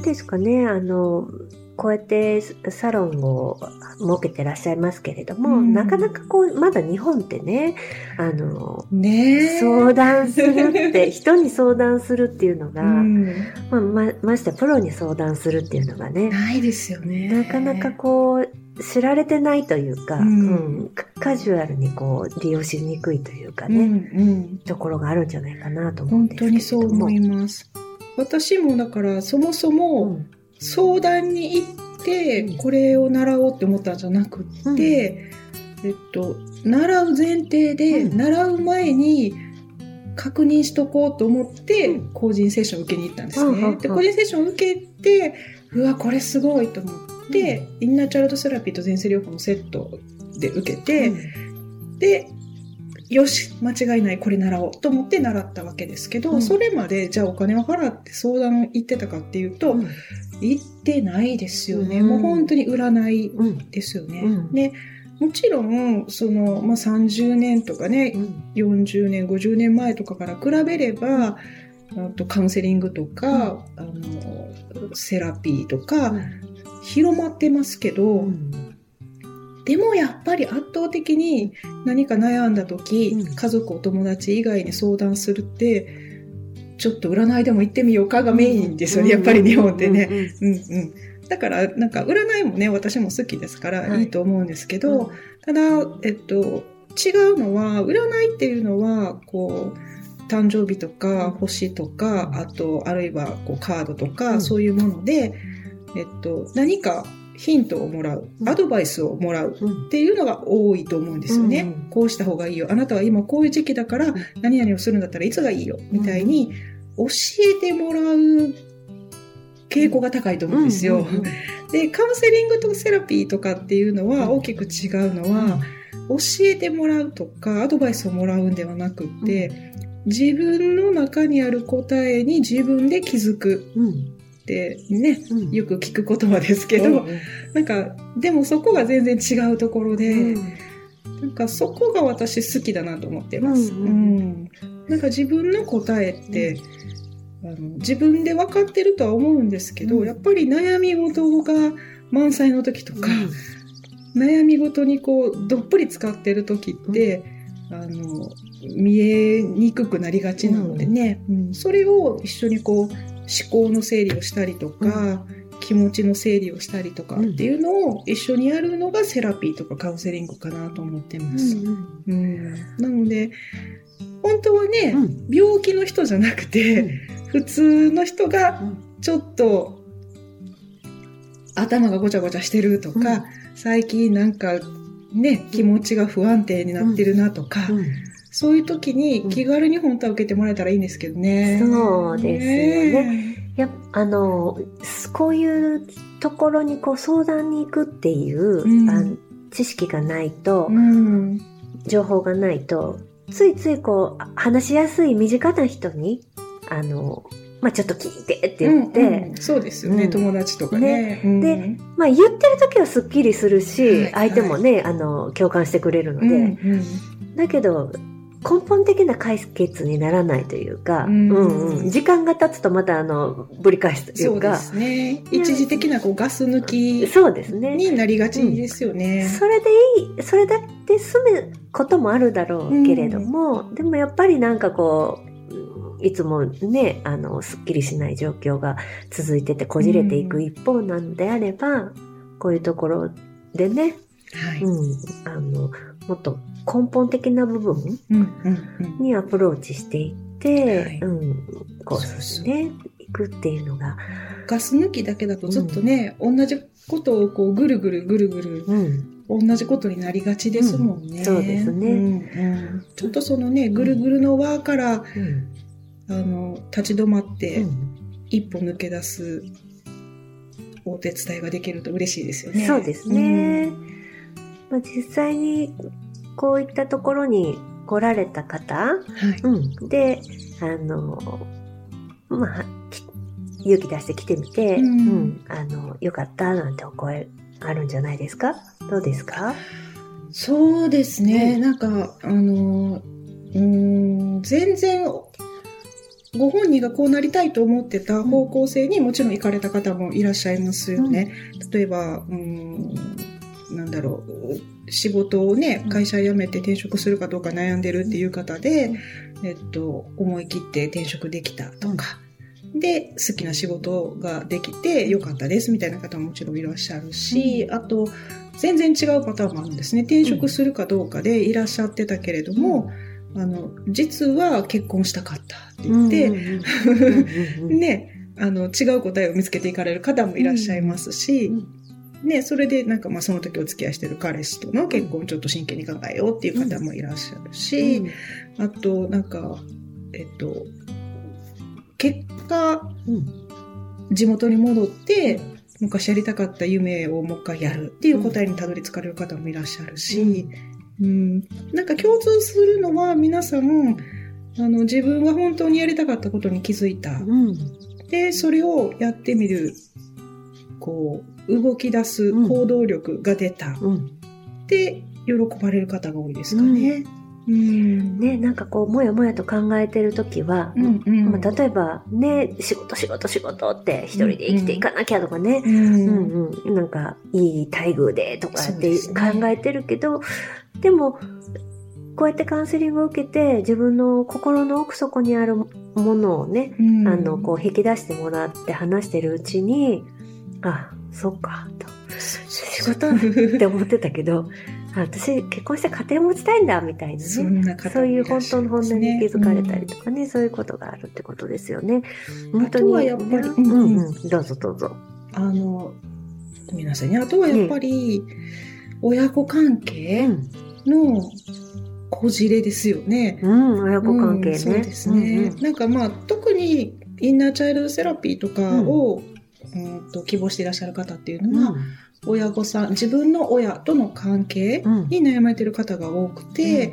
うですかね、あの、こうやってサロンを設けてらっしゃいますけれども、うん、なかなかこう、まだ日本ってね、あの、ね相談するって、人に相談するっていうのが、うん、まあ、ま、ましてプロに相談するっていうのがね、ないですよね。なかなかこう、知られてないというか、うん、カジュアルにこう利用しにくいというかね、うんところがあるんじゃないかなと思うんですけど本当にそう思います。私もだからそもそも相談に行ってこれを習おうって思ったんじゃなくって、えっと、習う前提で、習う前に確認しとこうと思って、個人セッションを受けに行ったんですね。で、個人セッションを受けて、うわ、これすごいと思って、インナーチャイルドセラピーと前世療法のセットで受けて、で、よし、間違いない、これ習おうと思って習ったわけですけど、うん、それまで、じゃあお金を払って相談行ってたかっていうと、うん、行ってないですよね。うん、もう本当に占いですよね。で、もちろん、その、まあ、30年とかね、40年、50年前とかから比べれば、あとカウンセリングとか、あの、セラピーとか、広まってますけど、でもやっぱり圧倒的に何か悩んだ時、うん、家族お友達以外に相談するってちょっと占いでも行ってみようかがメインですよね、やっぱり日本ってね。うんうんだからなんか占いもね私も好きですからい。いと思うんですけど、はい、ただえっと違うのは占いっていうのはこう誕生日とか星とかあとあるいはこうカードとか、そういうもので、えっと、何かヒントをもらう、アドバイスをもらうっていうのが多いと思うんですよね。うんこうした方がいいよ。あなたは今こういう時期だから何々をするんだったらいつがいいよ。みたいに教えてもらう傾向が高いと思うんですよ。で、カウンセリングとセラピーとかっていうのは大きく違うのは、教えてもらうとかアドバイスをもらうんではなくって、自分の中にある答えに自分で気づく。ってね、うん、よく聞く言葉ですけど、うん、なんか、でもそこが全然違うところで、うん、なんかそこが私好きだなと思ってます。うん、うん、なんか自分の答えって、あの自分で分かってるとは思うんですけど、やっぱり悩み事が満載の時とか、悩み事にこう、どっぷり使ってる時って、あの、見えにくくなりがちなのでね、うん、それを一緒にこう、思考の整理をしたりとか、うん、気持ちの整理をしたりとかっていうのを一緒にやるのがセラピーとかカウンセリングかなと思ってます。うん、うん、なので、本当はね、うん、病気の人じゃなくて、普通の人がちょっと頭がごちゃごちゃしてるとか、最近なんかね、気持ちが不安定になってるなとか、そういう時に気軽に本当は受けてもらえたらいいんですけどね。そうですよね。やあの、こういうところにこう相談に行くっていう、うん、あ知識がないと、うん、情報がないと、ついついこう、話しやすい身近な人に、あの、まあちょっと聞いてって言って、うんうん、そうですよね、うん、友達とかね。ね。で、まあ言ってる時はすっきりするし、はい、相手もね、あの、共感してくれるので、うんうん、だけど、根本的な解決にならないというか、うん、うんうん、時間が経つとまたあのぶり返すというか。そうですね。一時的なこうガス抜きそうですね。になりがちですよね、うん、それでいいそれだって済むこともあるだろうけれども、うん、でもやっぱりなんかこういつもね、あの、すっきりしない状況が続いてて、こじれていく一方なんであれば、こういうところでね、はい、うん、あの、もっと根本的な部分？にアプローチしていって、うん、うん、こうですね、いくっていうのが。ガス抜きだけだとずっとね、うん、同じことをこうぐるぐるぐるぐる、うん、同じことになりがちですもんね。うん、そうですね、うんちょっとそのね、ぐるぐるの輪から、あの、立ち止まって、一歩抜け出すお手伝いができると嬉しいですよね。そうですね。まあ、実際にこういったところに来られた方、はい、うん、で、あの、まあ、勇気出して来てみて、うん、うん、あの、よかったなんてお声あるんじゃないですか？どうですか？そうですね、うん、なんか、あの、うん、全然、ご本人がこうなりたいと思ってた方向性にもちろん行かれた方もいらっしゃいますよね。例えば、うん、なんだろう、仕事をね、会社辞めて転職するかどうか悩んでるっていう方で、えっと、思い切って転職できたとか、で、好きな仕事ができてよかったですみたいな方ももちろんいらっしゃるし、あと、全然違うパターンもあるんですね。転職するかどうかでいらっしゃってたけれども、あの、実は結婚したかったって言って、ね、あの、違う答えを見つけていかれる方もいらっしゃいますし、ね、それでなんかまあその時お付き合いしてる彼氏との結婚をちょっと真剣に考えようっていう方もいらっしゃるし、あとなんか、えっと、結果、地元に戻って、昔やりたかった夢をもう一回やるっていう答えにたどり着かれる方もいらっしゃるし、うん、なんか共通するのは皆さん、あの、自分が本当にやりたかったことに気づいた。うん。で、それをやってみる、こう、動き出す行動力が出た。うんで、喜ばれる方が多いですかね。うん。ね、なんかこう、もやもやと考えてるときは、うんうん。まあ、例えばね、仕事仕事仕事って一人で生きていかなきゃとかね、うんうんうん、なんかいい待遇でとかって考えてるけど、でも、こうやってカウンセリングを受けて自分の心の奥底にあるものをね、うんあの、こう引き出してもらって話してるうちに、あ、そっか、と。仕事って思ってたけど、あ私結婚して家庭持ちたいんだ、みたいなそね。んな方そういう本当の本音に気づかれたりととかね、そういうことがあるってことですよね。あとはやっぱりねうんうんうんうん、どうぞどうぞ。あの、ごめんなさいね。あとはやっぱり、親子関う係ん、のこじれですよね。うん、親子関係ね。うんそうですね。なんかまあ、特にインナーチャイルドセラピーとかを、うんと希望していらっしゃる方っていううん。のは、親御さん、自分の親との関係うん。に悩まれている方が多くて、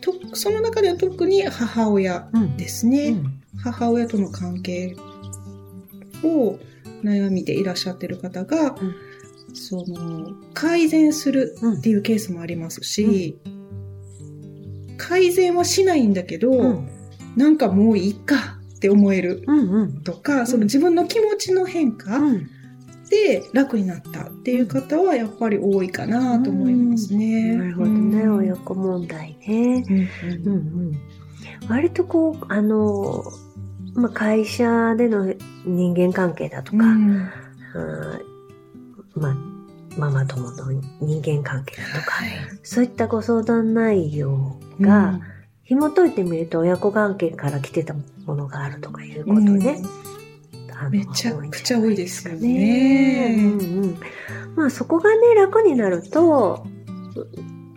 とその中では特に母親うん。ですね。うん。母親との関係を悩みでいらっしゃってる方が、うん。その改善するっていうケースもありますし、改善はしないんだけど、うん。なんかもういいかって思えるうんうん。とか、その自分の気持ちの変化うん。で楽になったっていう方はやっぱり多いかなと思いますね。なるほどね、うん。親子問題ね。うんうんうん、割とこう、あの、まあ、会社での人間関係だとか、うん。まあ、ママ友の人間関係だとか、はい。そういったご相談内容が、紐解いてみると親子関係から来てたものがあるとかいうことね。あのめちゃくちゃ多いですよねね。うんうん。まあそこがね、楽になると、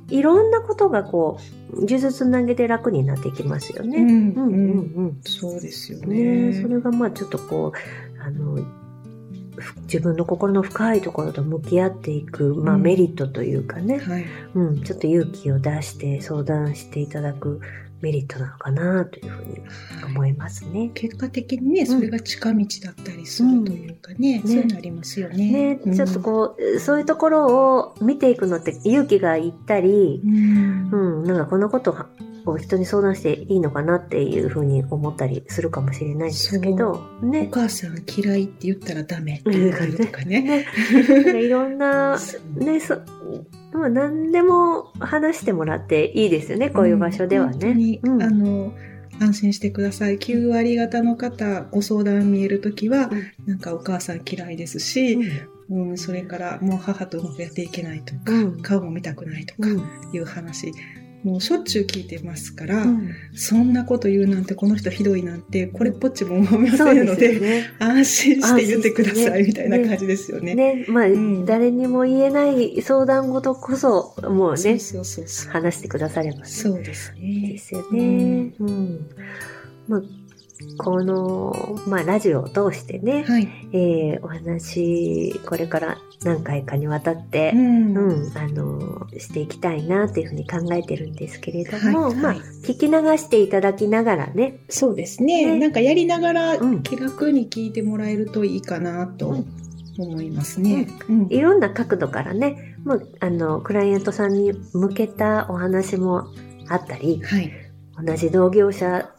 いろんなことがこう、呪術つなげて楽になっていきますよね。うんうんうんうんそうですようん。ねね。それがまあちょっとこう、あの、ふ自分の心の深いところと向き合っていく、まあうんメリットというかね、はい。うん、ちょっと勇気を出して相談していただくメリットなのかなというふうに思いますね。結果的にね、それが近道だったりするというかね、うんそういうのありますよね。ね、ちょっとこう、そういうところを見ていくのって勇気がいったり、うん。うん、なんかこのことを人に相談していいのかなっていうふうに思ったりするかもしれないですけど、おね。母さん嫌いって言ったらダメって言われるとかね。ね。いろんな、ね、そ、まあ何でも話してもらっていいですよね、こういう場所では本当にね。うん。あの、安心してください。9割方の方、ご相談見えるときは、うん。なんかお母さん嫌いですし、うん、それからもう母とうまくやっていけないとか、うん。顔も見たくないとかうん。いう話、もうしょっちゅう聞いてますから、うんそんなこと言うなんて、この人ひどいなんて、これっぽっちも思いませんので、ね。安心して言ってください、みたいな感じですよね。ね、まあ、ん誰にも言えない相談事こそ、もうね、そうそうそう。話してくださればねそうですでね。すよね。うん。まあ、この、まあ、ラジオを通してね、はい。えーお話、これから何回かにわたって、ん。うん、あの、していきたいなっていうふうに考えてるんですけれども、はい。まあはい、聞き流していただきながらね、そうですね。ね。なんかやりながらうん。気楽に聞いてもらえるといいかなとうん。思いますね。うん。いろんな角度からね、もう、あの、クライアントさんに向けたお話もあったり、はい。同じ同業者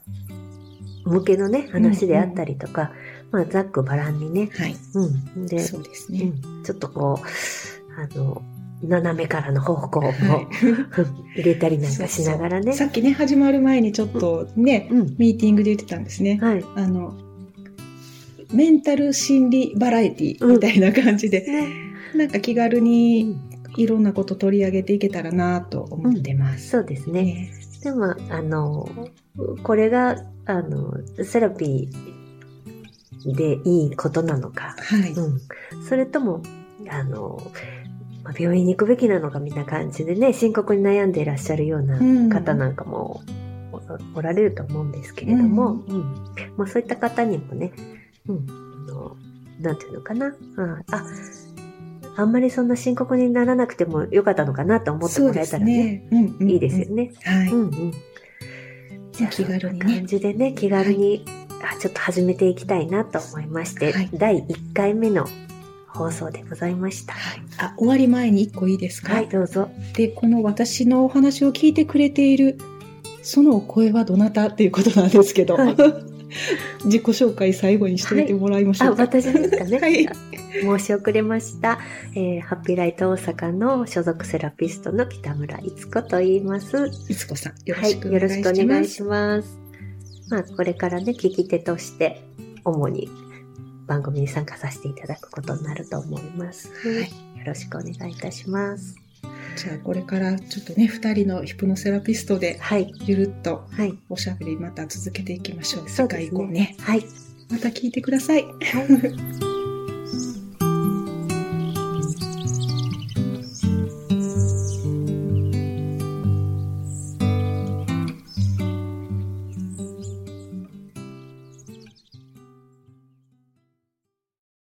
向けのね、話であったりとか、まあ、ざっくばらんにね、はい。うん。で、そうですね。うん、ちょっとこう、あの、斜めからの方向も、はい 入れたりなんかしながらね。さっきね、始まる前にちょっとね、うん。ミーティングで言ってたんですね。はい。あの、メンタル心理バラエティみたいな感じで、ね。なんか気軽にいろんなこと取り上げていけたらなと思ってます。そうですね。ねでも、あの、これが、あの、セラピーでいいことなのか、はい。うん。それとも、あの、まあ病院に行くべきなのかみたいな感じでね、深刻に悩んでいらっしゃるようなうん方なんかもおおられると思うんですけれども、うん。まあそういった方にもね、うん。あの、なんていうのかな。あ、ああんまりそんな深刻にならなくてもよかったのかなと思ってもらえたらね、ね。うんうんいいですよね。はい。うんうん。じゃあ、気軽にね感じでね、気軽に、あちょっと始めていきたいなと思いまして、はい第1回目の放送でございました。はいあ、終わり前に一個いいですか？はい、どうぞ。で、この私のお話を聞いてくれている、そのお声はどなたっていうことなんですけど、はい 自己紹介最後にしておいてもらいましあ、ょうか。私ですかね。はい申し遅れました、えーハッピーライト大阪の所属セラピストの北村逸子と言います。いつこさん、よろはい、しくお願いします。くお願いします。まあ、これからね、聞き手として、主に番組に参加させていただくことになると思います。はいよろしくお願いいたします。じゃあ、これからちょっとね、二人のヒプノセラピストで、はい、ゆるっとはい。おしゃべりまた続けていきましょう。そう次回ですね以降ね。。はい。また聞いてください。はい。